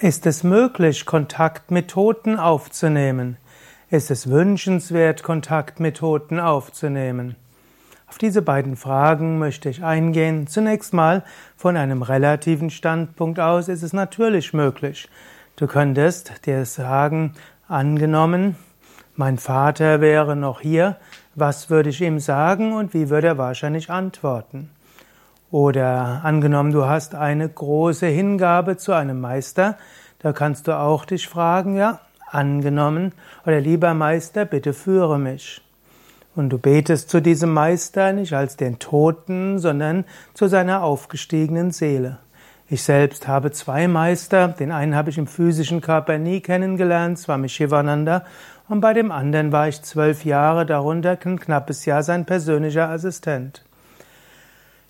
Ist es möglich, Kontakt mit Toten aufzunehmen? Ist es wünschenswert, Kontakt mit Toten aufzunehmen? Auf diese beiden Fragen möchte ich eingehen. Zunächst mal von einem relativen Standpunkt aus ist es natürlich möglich. Du könntest dir sagen, angenommen, mein Vater wäre noch hier, was würde ich ihm sagen und wie würde er wahrscheinlich antworten? Oder angenommen, du hast eine große Hingabe zu einem Meister, da kannst du auch dich fragen, ja, angenommen, oder lieber Meister, bitte führe mich. Und du betest zu diesem Meister nicht als den Toten, sondern zu seiner aufgestiegenen Seele. Ich selbst habe zwei Meister, den einen habe ich im physischen Körper nie kennengelernt, Swami Shivananda, und bei dem anderen war ich zwölf Jahre, darunter ein knappes Jahr sein persönlicher Assistent.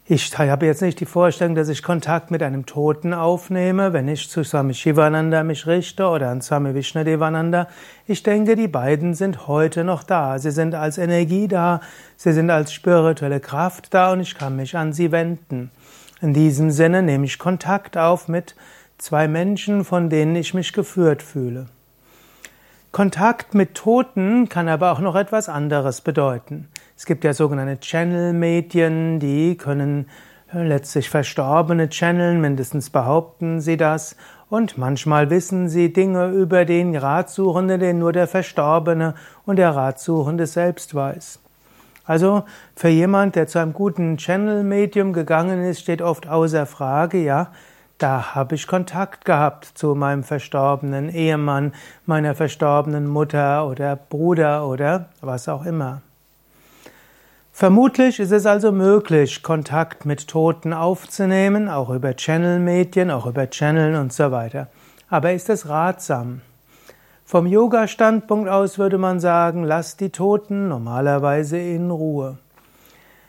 Ich habe jetzt nicht die Vorstellung, dass ich Kontakt mit einem Toten aufnehme, wenn ich zu Swami Shivananda mich richte oder an Swami Vishnadevananda. Ich denke, die beiden sind heute noch da. Sie sind als Energie da, sie sind als spirituelle Kraft da und ich kann mich an sie wenden. In diesem Sinne nehme ich Kontakt auf mit zwei Menschen, von denen ich mich geführt fühle. Kontakt mit Toten kann aber auch noch etwas anderes bedeuten. Es gibt ja sogenannte Channel-Medien, die können äh, letztlich Verstorbene channeln, mindestens behaupten sie das. Und manchmal wissen sie Dinge über den Ratsuchenden, den nur der Verstorbene und der Ratsuchende selbst weiß. Also für jemand, der zu einem guten Channel-Medium gegangen ist, steht oft außer Frage, ja, da habe ich Kontakt gehabt zu meinem verstorbenen Ehemann, meiner verstorbenen Mutter oder Bruder oder was auch immer. Vermutlich ist es also möglich, Kontakt mit Toten aufzunehmen, auch über Channel-Medien, auch über Channeln und so weiter. Aber ist es ratsam? Vom Yoga-Standpunkt aus würde man sagen, lass die Toten normalerweise in Ruhe.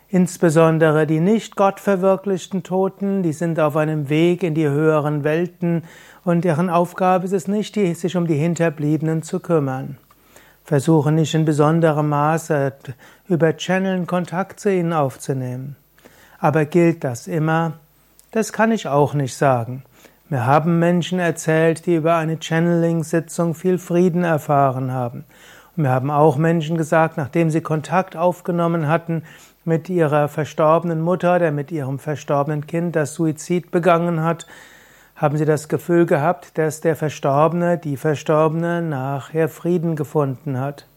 Insbesondere die nicht gottverwirklichten Toten, die sind auf einem Weg in die höheren Welten und deren Aufgabe ist es nicht, sich um die Hinterbliebenen zu kümmern. Versuche nicht in besonderem Maße über Channeln Kontakt zu ihnen aufzunehmen. Aber gilt das immer? Das kann ich auch nicht sagen. Mir haben Menschen erzählt, die über eine Channeling-Sitzung viel Frieden erfahren haben. Und mir haben auch Menschen gesagt, nachdem sie Kontakt aufgenommen hatten mit ihrer verstorbenen Mutter oder mit ihrem verstorbenen Kind, das Suizid begangen hat, haben Sie das Gefühl gehabt, dass der Verstorbene, die Verstorbene nachher Frieden gefunden hat?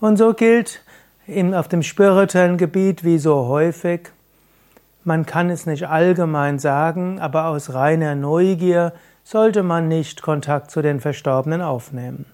Und so gilt in, auf dem spirituellen Gebiet wie so häufig, man kann es nicht allgemein sagen, aber aus reiner Neugier sollte man nicht Kontakt zu den Verstorbenen aufnehmen.